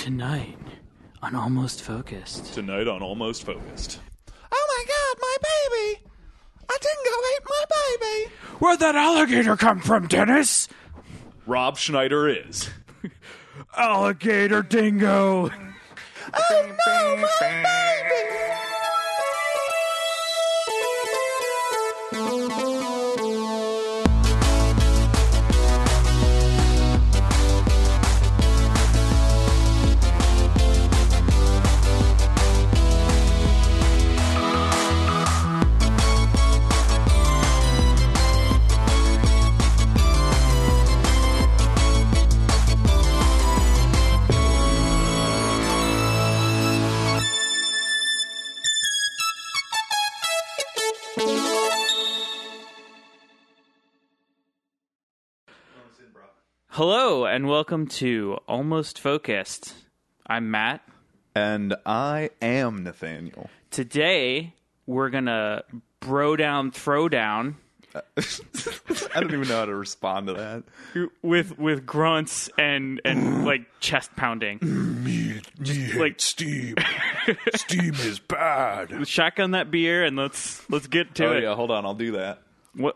Tonight on Almost Focused. Tonight on Almost Focused. Oh my god, my baby! A dingo ate my baby! Where'd that alligator come from, Dennis? Rob Schneider is. Alligator dingo. Oh no, my baby! And welcome to Almost Focused. I'm Matt. And I am Nathaniel. Today we're gonna bro down, throw down I don't even know how to respond to that. with with grunts and and like chest pounding. Me, me like- steam. steam is bad. Shotgun that beer and let's let's get to Oh it. yeah, hold on, I'll do that.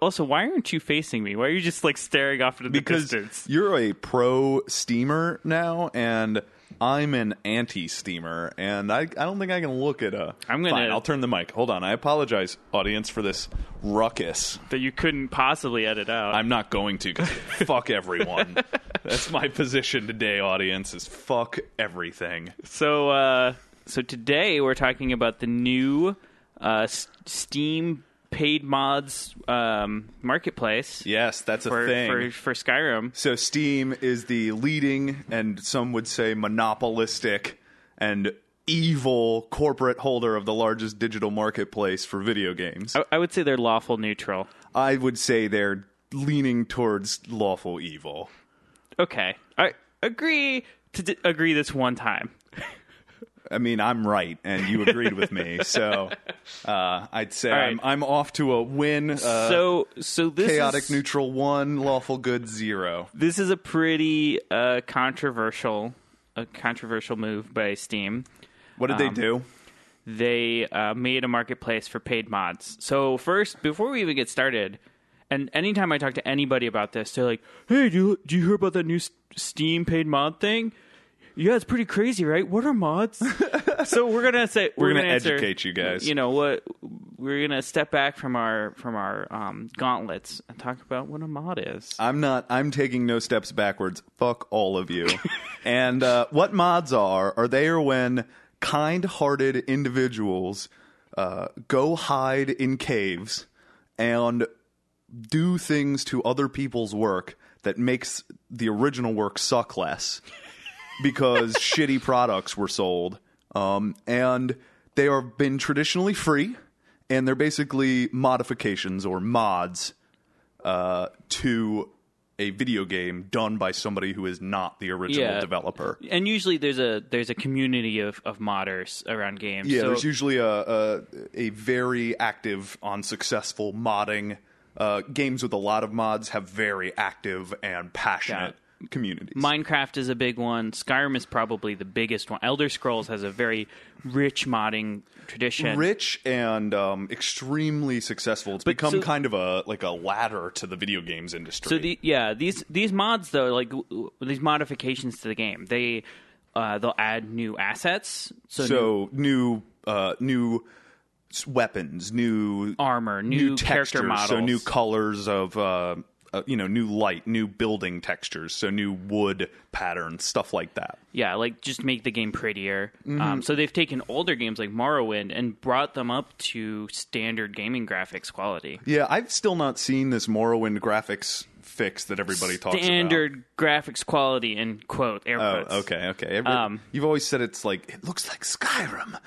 Also, why aren't you facing me? Why are you just like staring off into the Because distance? you're a pro steamer now, and I'm an anti-steamer, and I I don't think I can look at a. I'm gonna- Fine, I'll turn the mic. Hold on, I apologize, audience, for this ruckus. That you couldn't possibly edit out. I'm not going to. 'cause fuck everyone. That's my position today, audience. Is fuck everything. So, uh, so today we're talking about the new uh, Steam paid mods um, marketplace Yes, that's a thing. for for Skyrim. So Steam is the leading and some would say monopolistic and evil corporate holder of the largest digital marketplace for video games. I, I would say they're lawful neutral. I would say they're leaning towards lawful evil. Okay, I agree to d- agree this one time. I mean, I'm right, and you agreed with me, so uh, I'd say All I'm. I'm off to a win. Uh, so, so this chaotic is, neutral one, lawful good zero. This is a pretty uh, controversial, a controversial move by Steam. What did Um, they do? they uh, made a marketplace for paid mods. So first, before we even get started, and anytime I talk to anybody about this, they're like, "Hey, do you, do you hear about that new Steam paid mod thing? Yeah, it's pretty crazy, right? What are mods?" so we're gonna say we're, We're gonna answer- educate you guys. You know what? We're gonna step back from our from our um, gauntlets and talk about what a mod is. I'm not. I'm taking no steps backwards. Fuck all of you. and uh, what mods are are they are when kind-hearted individuals uh, go hide in caves and do things to other people's work that makes the original work suck less because shitty products were sold. Um, and they are been traditionally free, and they're basically modifications or mods uh, to a video game done by somebody who is not the original Yeah. developer. and usually there's a there's a community of, of modders around games. Yeah, so, there's usually a, a a very active on successful modding. Uh, games with a lot of mods have very active and passionate communities. Minecraft is a big one. Skyrim is probably the biggest one. Elder Scrolls has a very rich modding tradition. Rich and um, extremely successful. It's become so- kind of a like a ladder to the video games industry. So the yeah these these mods though like these modifications to the game they uh, they'll add new assets so, new so new uh, new weapons, new armor, new, character textures, models. so new colors of uh, uh, you know new light, new building textures, so new wood patterns, stuff like that. yeah, like just make the game prettier. Mm-hmm. Um, so they've taken older games like Morrowind and brought them up to standard gaming graphics quality. Yeah, I've still not seen this Morrowind graphics fix that everybody talks about. Standard graphics quality in quote air Oh, okay, okay. Every- Um, you've always said it's like it looks like Skyrim,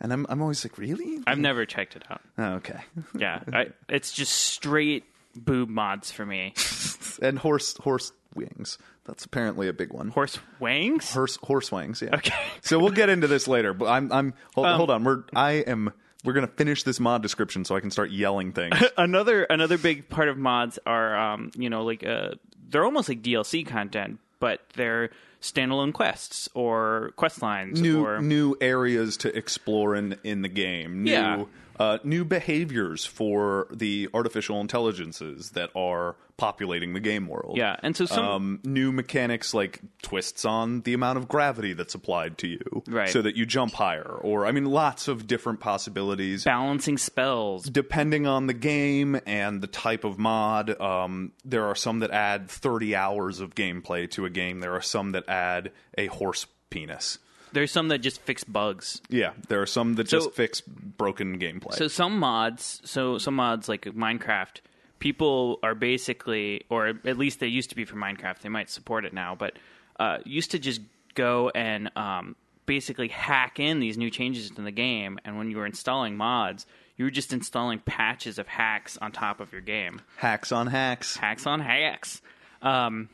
and I'm I'm always like, really? I've never checked it out. Oh, okay. Yeah, I, it's just straight boob mods for me. and horse horse wings. That's apparently a big one. Horse wings. Horse horse wings. Yeah. Okay. So we'll get into this later. But I'm I'm hold, Um, hold on. We're I am we're gonna finish this mod description so I can start yelling things. another another big part of mods are um, you know like uh, they're almost like DLC content, but they're standalone quests or quest lines new or new areas to explore in in the game. New, Yeah. Uh, new behaviors for the artificial intelligences that are populating the game world. yeah. And so some um, new mechanics like twists on the amount of gravity that's applied to you, Right. So that you jump higher, or I mean, lots of different possibilities. balancing spells. Depending on the game and the type of mod, um, there are some that add 30 hours of gameplay to a game. There are some that add a horse penis. There's some that just fix bugs. Yeah, there are some that So- just fix broken gameplay. So some mods, so some mods like Minecraft, people are basically, or at least they used to be for Minecraft. They might support it now, but uh, used to just go and um, basically hack in these new changes in the game. And when you were installing mods, you were just installing patches of hacks on top of your game. hacks on hacks. Hacks on hacks, um,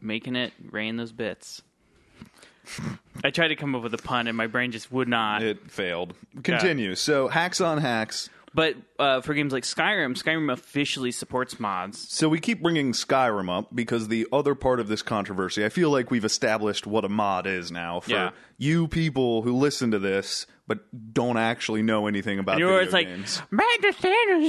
making it rain those bits. I tried to come up with a pun, and my brain just would not. It failed. Continue. So hacks on hacks. But uh, for games like Skyrim, Skyrim officially supports mods. So we keep bringing Skyrim up because the other part of this controversy, I feel like we've established what a mod is now for Yeah. you people who listen to this but don't actually know anything about You video know, it's like games. Matt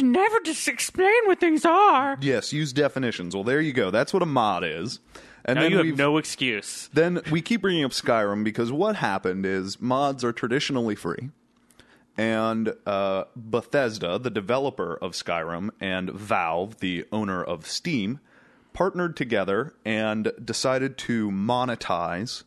never just explain what things are. yes, use definitions. Well, there you go. That's what a mod is. And Now then you have no excuse. then we keep bringing up Skyrim because what happened is mods are traditionally free. And uh, Bethesda, the developer of Skyrim, and Valve, the owner of Steam, partnered together and decided to monetize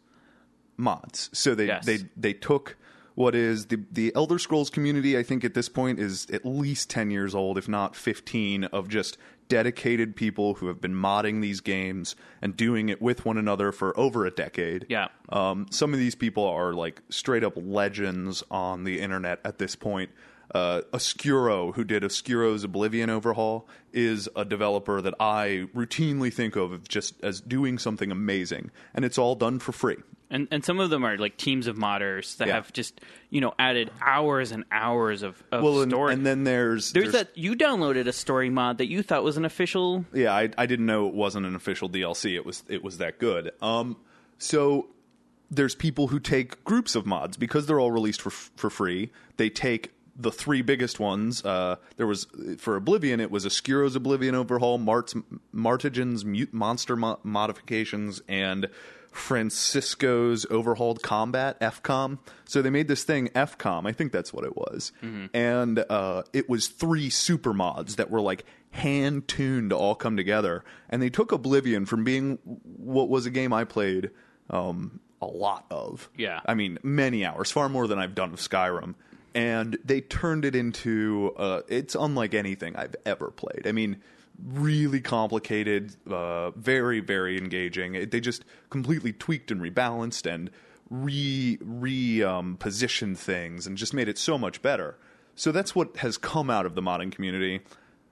mods. So they Yes. they they took what is the the Elder Scrolls community. I think at this point is at least ten years old, if not fifteen, of just dedicated people who have been modding these games and doing it with one another for over a decade. Yeah. Um, some of these people are like straight up legends on the internet at this point. Uh, Oscuro, who did Oscuro's Oblivion overhaul, is a developer that I routinely think of just as doing something amazing, and it's all done for free. And and some of them are like teams of modders that Yeah. have just you know added hours and hours of, of Well, and, story. and then there's there's, that you downloaded a story mod that you thought was an official. yeah, I, I didn't know it wasn't an official DLC. It was it was that good. Um, so there's people who take groups of mods because they're all released for for free. They take the three biggest ones. Uh, there was for Oblivion, it was Oscuro's Oblivion overhaul, Mart's Martigen's mute monster mo- modifications, and Francesco's overhauled combat FCOM. So they made this thing FCOM. I think that's what it was, and uh, it was three super mods that were like hand tuned to all come together. And they took Oblivion from being what was a game I played um, a lot of. Yeah. I mean, many hours, far more than I've done of Skyrim. And they turned it into uh, it's unlike anything I've ever played. I mean, really complicated, uh, very very engaging. It, they just completely tweaked and rebalanced and re re um, positioned things and just made it so much better. So that's what has come out of the modding community.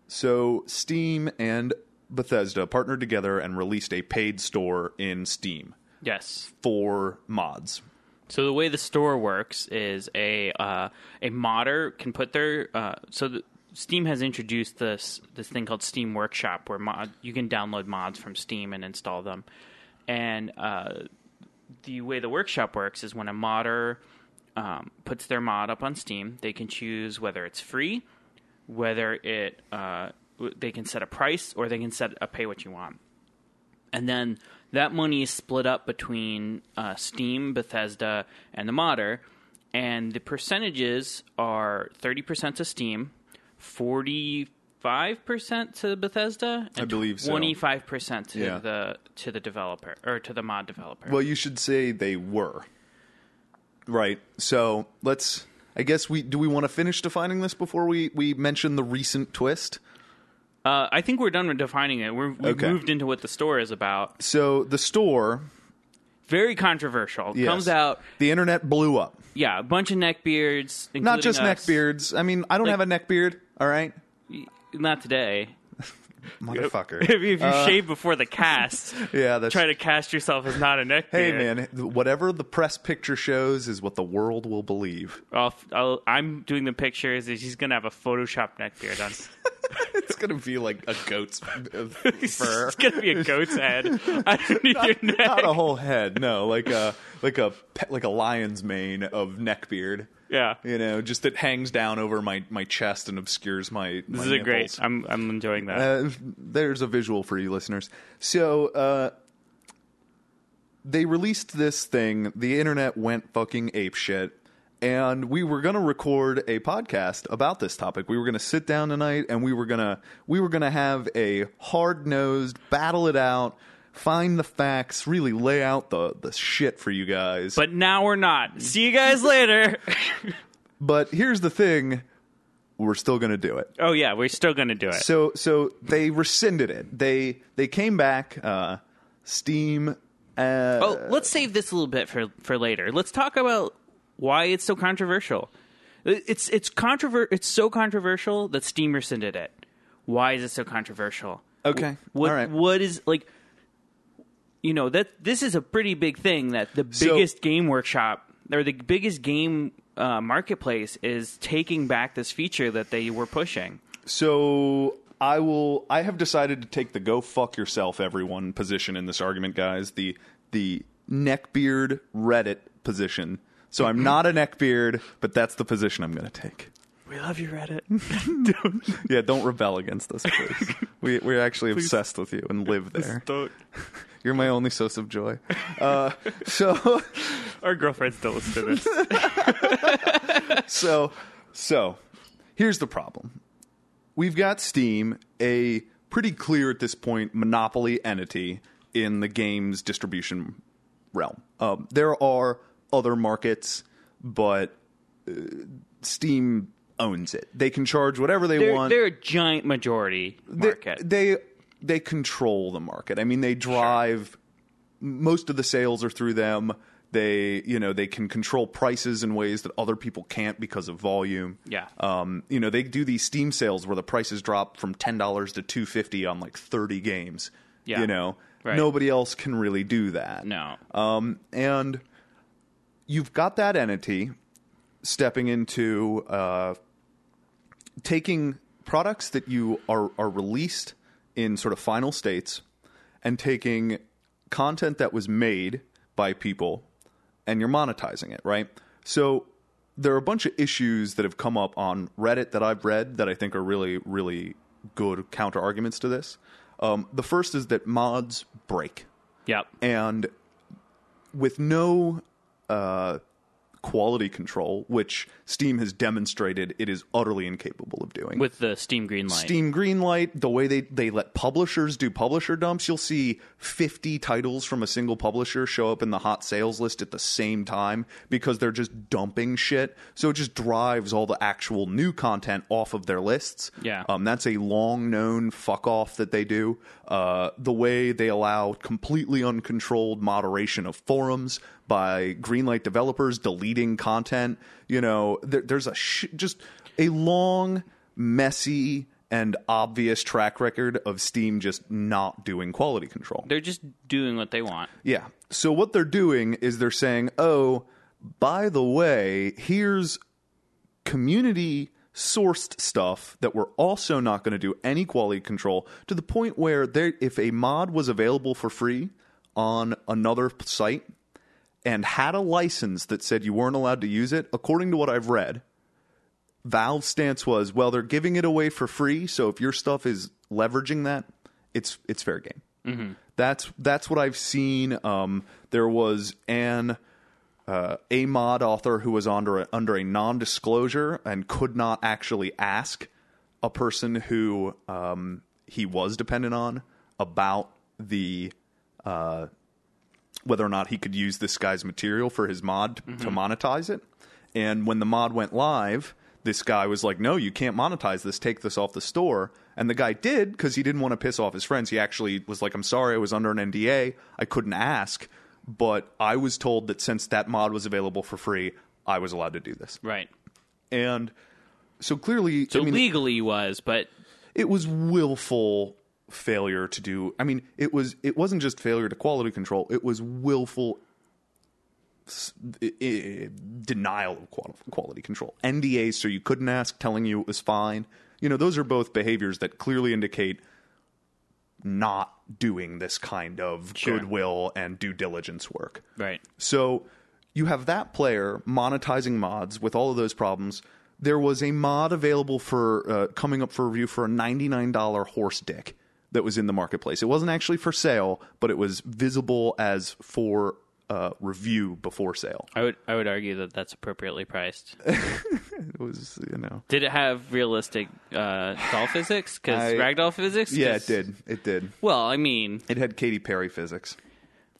So Steam and Bethesda partnered together and released a paid store in Steam Yes. for mods. So the way the store works is a uh, a modder can put their uh, so the, Steam has introduced this this thing called Steam Workshop where mod, you can download mods from Steam and install them, and uh, the way the workshop works is when a modder um, puts their mod up on Steam, they can choose whether it's free, whether it uh, they can set a price, or they can set a pay what you want. And then that money is split up between uh, Steam, Bethesda, and the modder, and the percentages are thirty percent to Steam, forty-five percent to Bethesda, and believe so. twenty-five percent to Yeah. the to the developer or to the mod developer. Well, you should say they were. Right. So let's. I guess we do. We want to finish defining this before we we mention the recent twist. uh, I think we're done with defining it. We're, we've Okay. moved into what the store is about. So the store Very controversial. yes, Comes out, The internet blew up. yeah, a bunch of neckbeards, Not including just us. neckbeards. I mean, I don't have a neckbeard. All right, Not today. motherfucker. if you, you shave before the cast, yeah, that's try to cast yourself as not a neck Hey man, whatever the press picture shows is what the world will believe. I'll, I'll, I'm doing the pictures. He's gonna have a Photoshop neck beard on. it's gonna be like a goat's uh, fur. It's gonna be a goat's head underneath your neck. Not a whole head, no, like a like a pe- like a lion's mane of neck beard. Yeah. You know, just it hangs down over my, my chest and obscures my. This is a great. I'm I'm enjoying that. Uh, there's a visual for you listeners. So uh, they released this thing. The internet went fucking ape shit. And we were gonna record a podcast about this topic. We were gonna sit down tonight, and we were gonna we were gonna have a hard nosed battle it out, find the facts, really lay out the the shit for you guys. but now we're not. See you guys later. but here's the thing: we're still gonna do it. oh yeah, we're still gonna do it. So so they rescinded it. They they came back. Uh, Steam. Uh, Oh, let's save this a little bit for for later. Let's talk about why it's so controversial. It's it's controver- It's so controversial that Steam rescinded it. Why is it so controversial? Okay. What All right. what is like? You know that this is a pretty big thing that the So- biggest game workshop or the biggest game uh, marketplace is taking back this feature that they were pushing. So I will. I have decided to take the "go fuck yourself, everyone" position in this argument, guys. The the neckbeard Reddit position. So I'm not a neckbeard, but that's the position I'm going to take. We love you, Reddit. Yeah, don't rebel against us, please. we, we're actually obsessed with you and live there. Don't. You're my only source of joy. Uh, so Our girlfriends don't listen to this. so so here's the problem we've got steam a pretty clear at this point monopoly entity in the games distribution realm um, there are other markets but uh, steam owns it they can charge whatever they They're, want they're a giant majority they, market. they they control the market. I mean, they drive most of the sales are through them. They you know they can control prices in ways that other people can't because of volume. Yeah. Um, you know they do these Steam sales where the prices drop from ten dollars to two fifty on like thirty games. Yeah. You know Right. nobody else can really do that. no. Um, and you've got that entity stepping into uh, taking products that you are, are released in sort of final states and taking content that was made by people and you're monetizing it, right? So there are a bunch of issues that have come up on Reddit that I've read that I think are really, really good counter arguments to this. Um, the first is that mods break Yep. and with no uh, quality control, which Steam has demonstrated it is utterly incapable of doing. With the Steam Greenlight. Steam Greenlight, the way they, they let publishers do publisher dumps, you'll see 50 titles from a single publisher show up in the hot sales list at the same time because they're just dumping shit. So it just drives all the actual new content off of their lists. Yeah. Um, that's a long known fuck off that they do. Uh, the way they allow completely uncontrolled moderation of forums by Greenlight developers deleting content. You know, there, there's a sh- just a long, messy, and obvious track record of Steam just not doing quality control. They're just doing what they want. Yeah. So what they're doing is they're saying, "Oh, by the way, here's community sourced stuff that we're also not going to do any quality control to the point where there if a mod was available for free on another site and had a license that said you weren't allowed to use it, according to what I've read, Valve's stance was, well, they're giving it away for free, so if your stuff is leveraging that, it's it's fair game. That's that's what I've seen. Um, there was an uh, a mod author who was under a, under a non-disclosure and could not actually ask a person who um, he was dependent on about the uh, whether or not he could use this guy's material for his mod to, to monetize it. And when the mod went live, this guy was like, "No, you can't monetize this. Take this off the store." And the guy did because he didn't want to piss off his friends. He actually was like, "I'm sorry, I was under an NDA. I couldn't ask." But I was told that since that mod was available for free, I was allowed to do this. Right. And so clearly, So I mean, legally was, but it was willful failure to do i mean it was it wasn't just failure to quality control it was willful s- i- i- denial of quality control ndas so you couldn't ask telling you it was fine You know, those are both behaviors that clearly indicate not doing this kind of Sure. goodwill and due diligence work. Right. So you have that player monetizing mods with all of those problems. There was a mod available for uh, coming up for review for a $99 horse dick that was in the marketplace. It wasn't actually for sale, but it was visible as for uh, review before sale. I would I would argue that that's appropriately priced. It was, you know. Did it have realistic uh, doll physics? Because ragdoll physics. Yeah, it did. It did. Well, I mean, It had Katy Perry physics.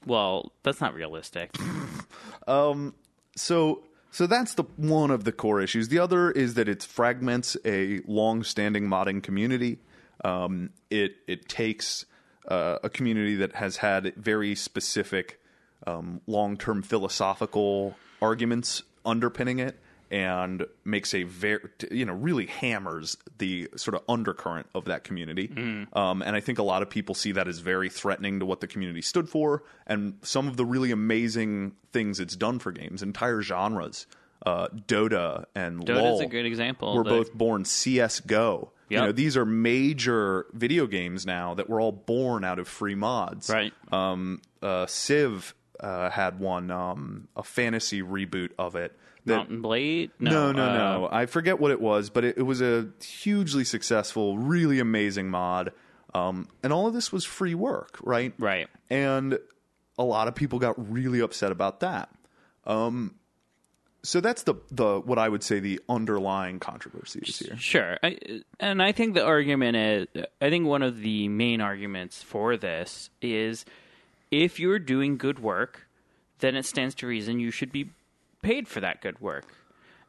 well, that's not realistic. um. So so that's the one of the core issues. The other is that it fragments a long-standing modding community. Um, it it takes uh, a community that has had very specific um, long-term philosophical arguments underpinning it and makes a very you know really hammers the sort of undercurrent of that community. Um, and i think a lot of people see that as very threatening to what the community stood for. And some of the really amazing things it's done for games entire genres uh, dota and Dota's LOL a good example. were both born csgo you know these are major video games now that were all born out of free mods Right. um, uh, Civ uh, had one, um, a fantasy reboot of it. That, Mountain Blade. no, no, uh, no. I forget what it was, but it, it was a hugely successful, really amazing mod. Um, and all of this was free work, right? Right. And a lot of people got really upset about that. Um, so that's the the what I would say the underlying controversies here. Sure, I, and I think the argument is, I think one of the main arguments for this is, if you're doing good work, then it stands to reason you should be paid for that good work,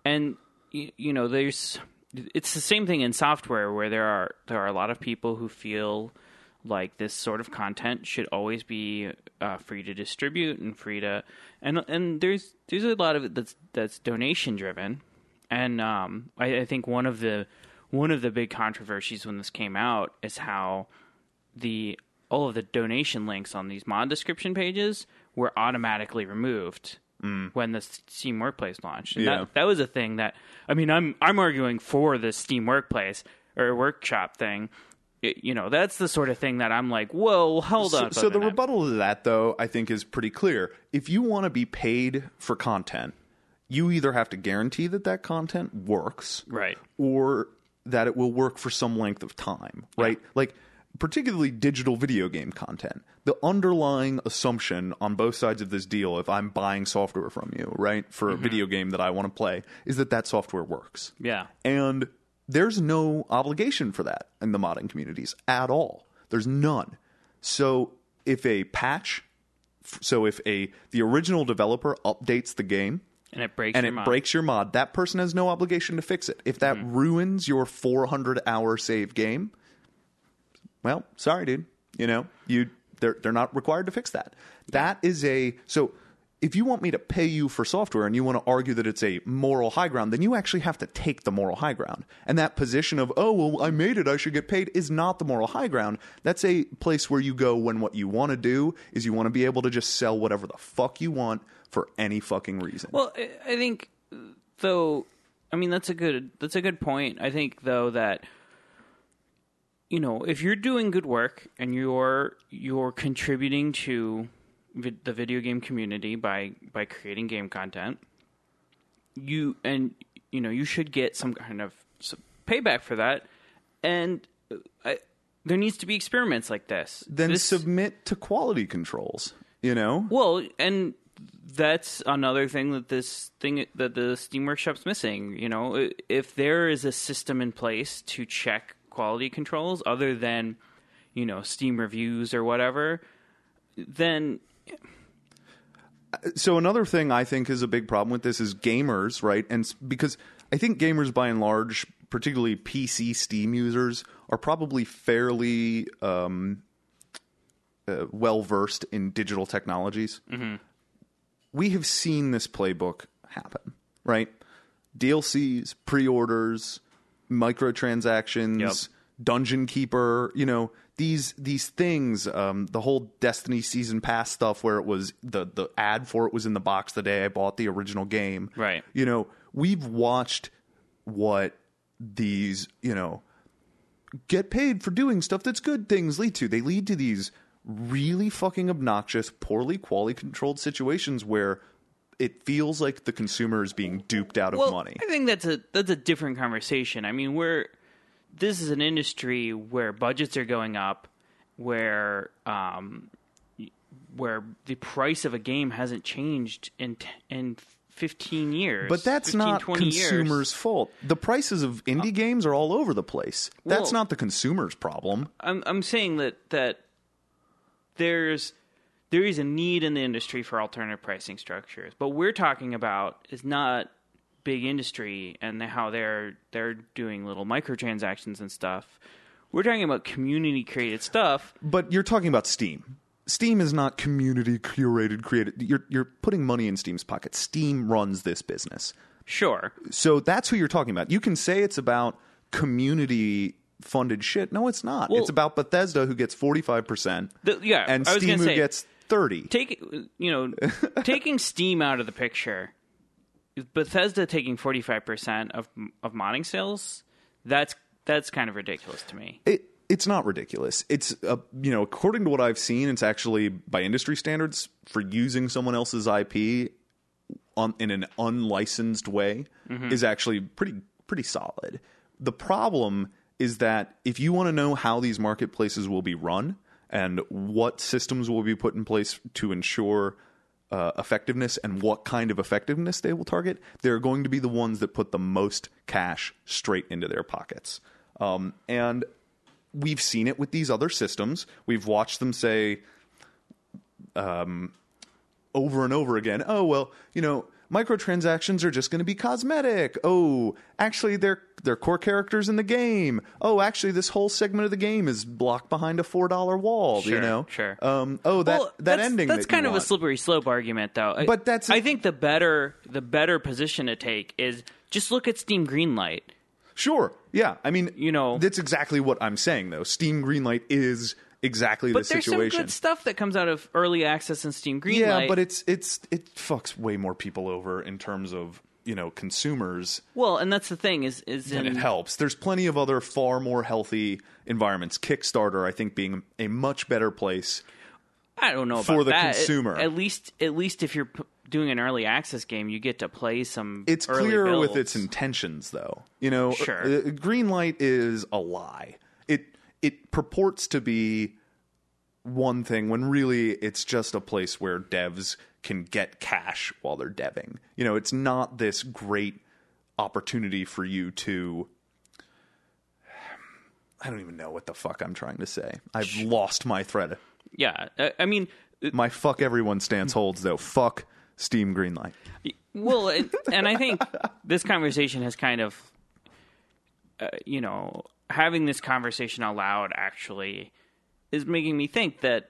and you, you know there's, it's the same thing in software where there are there are a lot of people who feel like this sort of content should always be uh, free to distribute and free to and and there's there's a lot of it that's that's donation driven and um, I, I think one of the one of the big controversies when this came out is how the all of the donation links on these mod description pages were automatically removed when the Steam Workplace launched. And Yeah. that, that was a thing that I mean I'm I'm arguing for the Steam Workplace or workshop thing. You know, that's the sort of thing that I'm like, whoa, hold So, on. so the rebuttal to that, though, I think is pretty clear. If you want to be paid for content, you either have to guarantee that that content works, Right. or that it will work for some length of time, right? Like particularly digital video game content. The underlying assumption on both sides of this deal, if I'm buying software from you, right, for Mm-hmm. a video game that I want to play, is that that software works. Yeah. And there's no obligation for that in the modding communities at all. There's none. So if a patch, so if a the original developer updates the game And it breaks and your it mod. breaks your mod, that person has no obligation to fix it. If that mm-hmm. ruins your 400 hour save game, well, sorry, dude. You know, you they're they're not required to fix that. That is a so. If you want me to pay you for software and you want to argue that it's a moral high ground, then you actually have to take the moral high ground. And that position of, oh, well, I made it, I should get paid, is not the moral high ground. That's a place where you go when what you want to do is you want to be able to just sell whatever the fuck you want for any fucking reason. Well, I- think though, I mean that's a good that's a good point. I think though that you know if you're doing good work and you're you're contributing to vi- the video game community by by creating game content, you and you know you should get some kind of payback for that, and uh, I, there needs to be experiments like this. then This- submit to quality controls, you know? well, and that's another thing that this thing that the Steam Workshop's missing. You know, if there is a system in place to check quality controls other than, you know, Steam reviews or whatever, then so another thing I think is a big problem with this is gamers, right? And because I think gamers by and large, particularly PC Steam users, are probably fairly um, uh, well versed in digital technologies. We have seen this playbook happen, right? DLCs, pre-orders, microtransactions, Yep. Dungeon keeper, you know, these these things, um, the whole Destiny season pass stuff where it was the the ad for it was in the box the day I bought the original game. Right. You know, we've watched what these, you know, get paid for doing stuff that's good things lead to. They lead to these really fucking obnoxious, poorly quality controlled situations where it feels like the consumer is being duped out of well, money. I think that's a that's a different conversation. I mean, we're this is an industry where budgets are going up, where um, where the price of a game hasn't changed in t- in 15 years. But that's 15, not 20 years. consumers' fault. The prices of indie games are all over the place. That's Well- not the consumer's problem. I'm I'm saying that that there's there is a need in the industry for alternative pricing structures. But we're talking about is not big industry and how they're they're doing little microtransactions and stuff. We're talking about community created stuff. But you're talking about Steam. Steam is not community curated created. You're you're putting money in Steam's pocket. Steam runs this business. Sure. So that's who you're talking about. You can say it's about community funded shit. No, it's not. Well- it's about Bethesda who gets 45% The- yeah, and Steam who gets 30. Take you know, taking Steam out of the picture, Bethesda taking 45% of of modding sales, that's that's kind of ridiculous to me. It it's not ridiculous. It's uh, you know, according to what I've seen, it's actually by industry standards for using someone else's IP on in an unlicensed way is actually pretty pretty solid. The problem is that if you want to know how these marketplaces will be run and what systems will be put in place to ensure uh, effectiveness and what kind of effectiveness they will target, they're going to be the ones that put the most cash straight into their pockets. Um, and we've seen it with these other systems. We've watched them say um, over and over again, oh, well, you know, microtransactions are just going to be cosmetic. Oh, actually, they're, they're core characters in the game. Oh, actually, this whole segment of the game is blocked behind a $4 wall, you know? sure. Um, oh, that, Well, that that's, ending that's that kind of want. a slippery slope argument though But that's- i think the better the better position to take is just look at steam greenlight Sure. Yeah. I mean, You know- that's exactly what I'm saying, though. Steam Greenlight is exactly but the there's some good stuff that comes out of early access and steam greenlight yeah, but it's it's it fucks way more people over in terms of you know consumers well and that's the thing is is and in it helps. There's plenty of other far more healthy environments. Kickstarter, I think, being a much better place. i don't know for the that. consumer. at least at least if you're p- doing an early access game you get to play some It's clear with its intentions, though. You know, Sure. uh, Greenlight is a lie. It it purports to be one thing when really it's just a place where devs can get cash while they're deving. You know, it's not this great opportunity for you to. I don't even know what the fuck I'm trying to say. I've lost my thread. yeah I- mean My fuck everyone stance holds though. Fuck Steam Greenlight. Well, it, and I think this conversation has kind of, uh, you know, having this conversation out loud actually is making me think that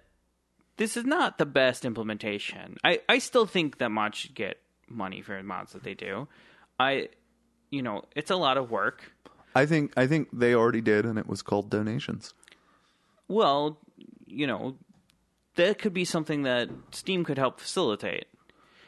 this is not the best implementation. I, I still think that mods should get money for mods that they do. I, you know, it's a lot of work. I think I think they already did, and it was called donations. Well, you know, that could be something that Steam could help facilitate.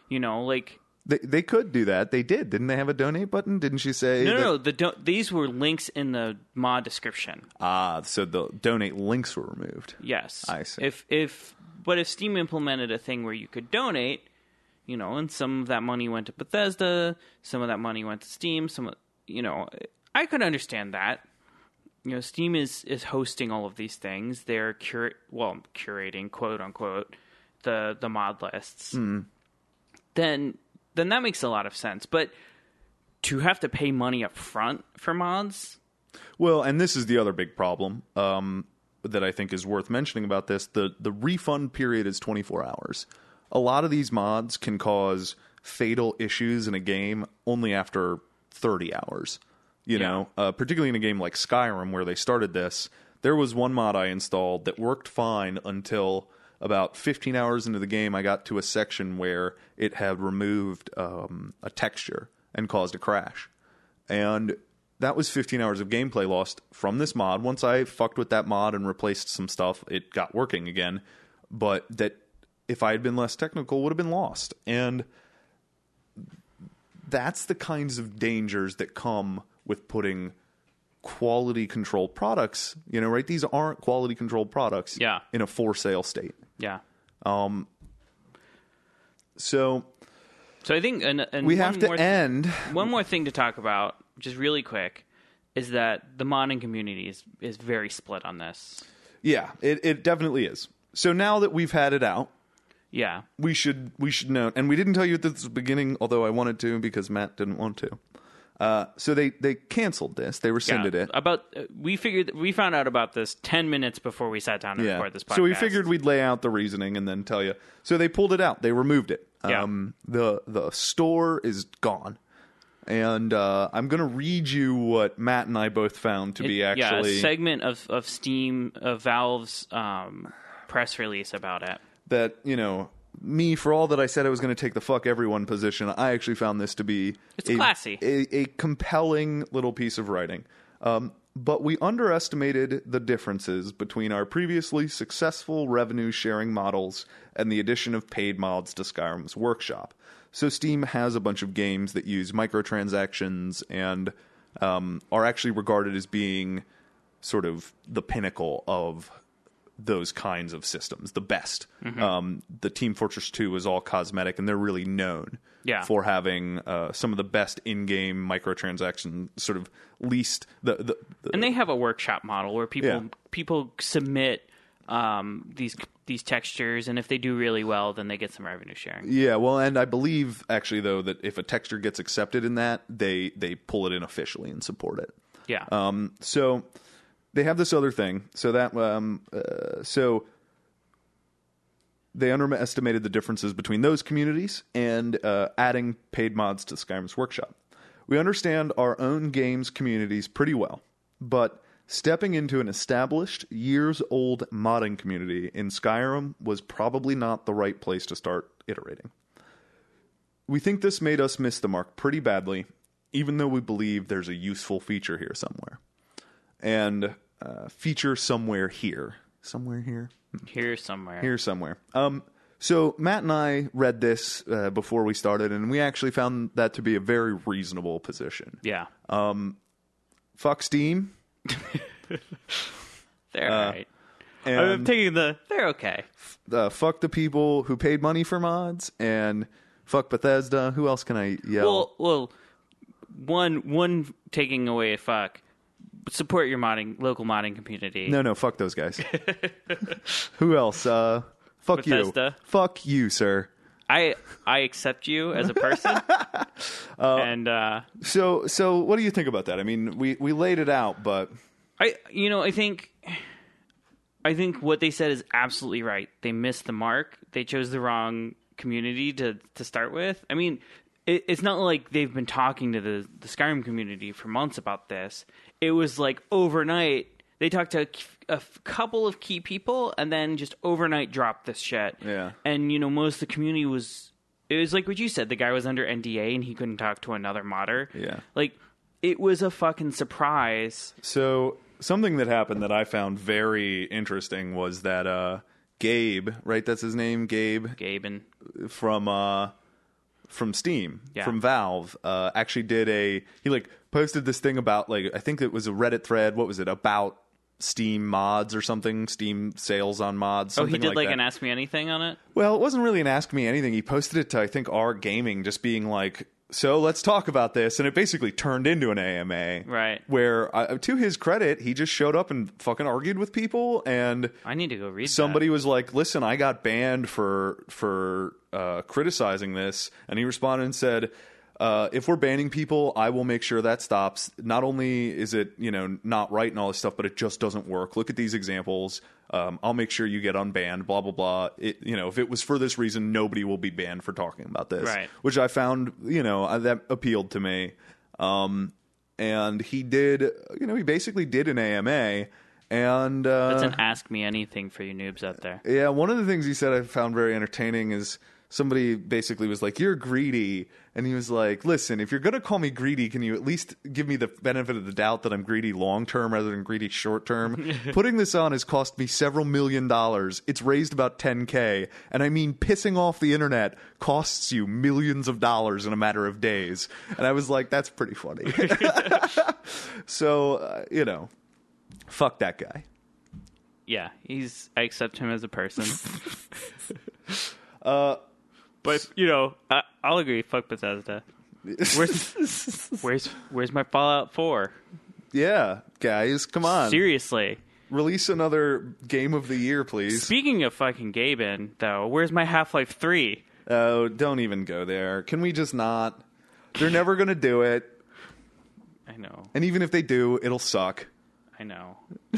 You know, like They they could do that. They did. Didn't they have a donate button? Didn't she say? no, no, that- no. The do- these were links in the mod description. Ah, so the donate links were removed. Yes, I see. If if but if Steam implemented a thing where you could donate, you know, and some of that money went to Bethesda, some of that money went to Steam, some, of- you know, I could understand that. You know, Steam is is hosting all of these things. They're cur well curating quote unquote the the mod lists. Hmm. Then then that makes a lot of sense. But to have to pay money up front for mods, Well, and this is the other big problem um, that I think is worth mentioning about this. The the refund period is 24 hours. A lot of these mods can cause fatal issues in a game only after 30 hours. You Yeah. know, uh, particularly in a game like Skyrim where they started this. There was one mod I installed that worked fine until about 15 hours into the game. I got to a section where it had removed um, a texture and caused a crash and that was 15 hours of gameplay lost from this mod. Once I fucked with that mod and replaced some stuff, it got working again. But that if I had been less technical, would have been lost. And that's the kinds of dangers that come with putting quality control products. You know, right? These aren't quality control products. Yeah. In a for sale state. Yeah. Um. So So I think and, and we have to more end. One more thing to talk about, just really quick, is that the modding community is, is very split on this. Yeah, it, it definitely is. So now that we've had it out, Yeah. we should we should know. And we didn't tell you at the beginning, although I wanted to because Matt didn't want to. Uh, so they they canceled this. They rescinded yeah. it. About uh, we figured we found out about this ten minutes before we sat down to Yeah. record this podcast. So we figured we'd lay out the reasoning and then tell you. So they pulled it out. They removed it. Yeah. Um, the the store is gone. And uh, I'm going to read you what Matt and I both found to be yeah, actually a segment of of Steam of Valve's um, press release about it. that you know me for all that I said I was going to take the fuck everyone position. I actually found this to be It's a, classy. a, a compelling little piece of writing. Um, but we underestimated the differences between our previously successful revenue sharing models and the addition of paid mods to Skyrim's workshop. So Steam has a bunch of games that use microtransactions and um, are actually regarded as being sort of the pinnacle of those kinds of systems, the best. Mm-hmm. Um, the Team Fortress 2 is all cosmetic, and they're really known Yeah. for having uh, some of the best in-game microtransaction sort of least the, the, the And they have a workshop model where people Yeah. people submit um, these these textures, and if they do really well, then they get some revenue sharing. yeah. Well, and I believe actually though that if a texture gets accepted in that, they they pull it in officially and support it. Yeah. Um, so they have this other thing. So that um, uh, so they underestimated the differences between those communities and uh, adding paid mods to Skyrim's workshop. We understand our own games communities pretty well, but stepping into an established, years old modding community in Skyrim was probably not the right place to start iterating. We think this made us miss the mark pretty badly, even though we believe there's a useful feature here somewhere. And uh, feature somewhere here. Somewhere here? Here somewhere. Here somewhere. Um, so Matt and I read this uh, before we started, and we actually found that to be a very reasonable position. Yeah. Um, fuck Steam. They're all right. I'm taking the. They're okay. uh, fuck the people who paid money for mods, and fuck Bethesda. Who else can I yell? Well, well, one one taking away a fuck. Support your modding local modding community. No, no, fuck those guys. Who else? Uh, fuck Bethesda. you. Fuck you, sir. I I accept you as a person. and uh, So, so what do you think about that? I mean, we we laid it out, but I you know I think I think what they said is absolutely right. They missed the mark. They chose the wrong community to to start with. I mean, it, it's not like they've been talking to the the Skyrim community for months about this. It was like overnight. They talked to a, a couple of key people and then just overnight dropped this shit. Yeah. And you know, most of the community was. It was like what you said. The guy was under NDA and he couldn't talk to another modder. Yeah. Like it was a fucking surprise. So something that happened that I found very interesting was that uh, Gabe, right? That's his name, Gabe Gabe and from uh, from Steam, Yeah. from Valve, uh, actually did a he like posted this thing about like I think it was a Reddit thread. What was it about? Steam mods or something, Steam sales on mods. Oh, he did like, that. an Ask Me Anything on it? Well, it wasn't really an Ask Me Anything. He posted it to, I think, R Gaming, just being like, so let's talk about this. And it basically turned into an AMA. Right. Where, uh, to his credit, he just showed up and fucking argued with people. And I need to go read somebody was like, listen, I got banned for, for uh, criticizing this. And he responded and said, uh, if we're banning people, I will make sure that stops. Not only is it you know not right and all this stuff, but it just doesn't work. Look at these examples. Um, I'll make sure you get unbanned. Blah blah blah. It, you know, if it was for this reason, nobody will be banned for talking about this. Right. Which I found you know uh, that appealed to me. Um, and he did you know he basically did an AMA. And uh, That's an Ask Me Anything for you noobs out there. yeah, one of the things he said I found very entertaining is somebody basically was like, "You're greedy," and he was like, "Listen, if you're gonna call me greedy, can you at least give me the benefit of the doubt that I'm greedy long term rather than greedy short term?" Putting this on has cost me several million dollars. It's raised about 10k, and I mean, pissing off the internet costs you millions of dollars in a matter of days. And I was like, "That's pretty funny." so uh, you know, fuck that guy. Yeah, he's. I accept him as a person. uh, but you know, I, I'll agree. Fuck Bethesda. Where's where's where's my Fallout Four? Yeah, guys, come on. Seriously. Release another game of the year, please. Speaking of fucking Gaben, though, where's my Half Life Three? Oh, don't even go there. Can we just not? They're never gonna do it, I know. and even if they do, it'll suck. I know.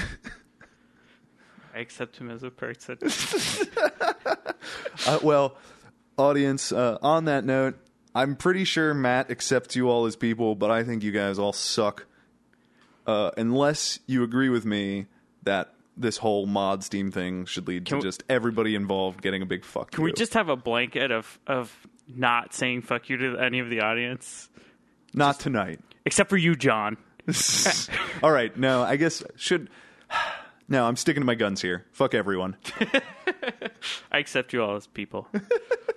I accept him as a person. Uh, well, audience, uh, on that note, I'm pretty sure Matt accepts you all as people, but I think you guys all suck. Uh, unless you agree with me that this whole mod Steam thing should lead Can to we- just everybody involved getting a big fuck Can we just have a blanket of of not saying fuck you to any of the audience, not tonight? except for you, John? all right, no, I guess should. No, I'm sticking to my guns here. Fuck everyone. I accept you all as people.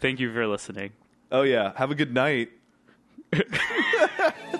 Thank you for listening. Oh yeah, have a good night.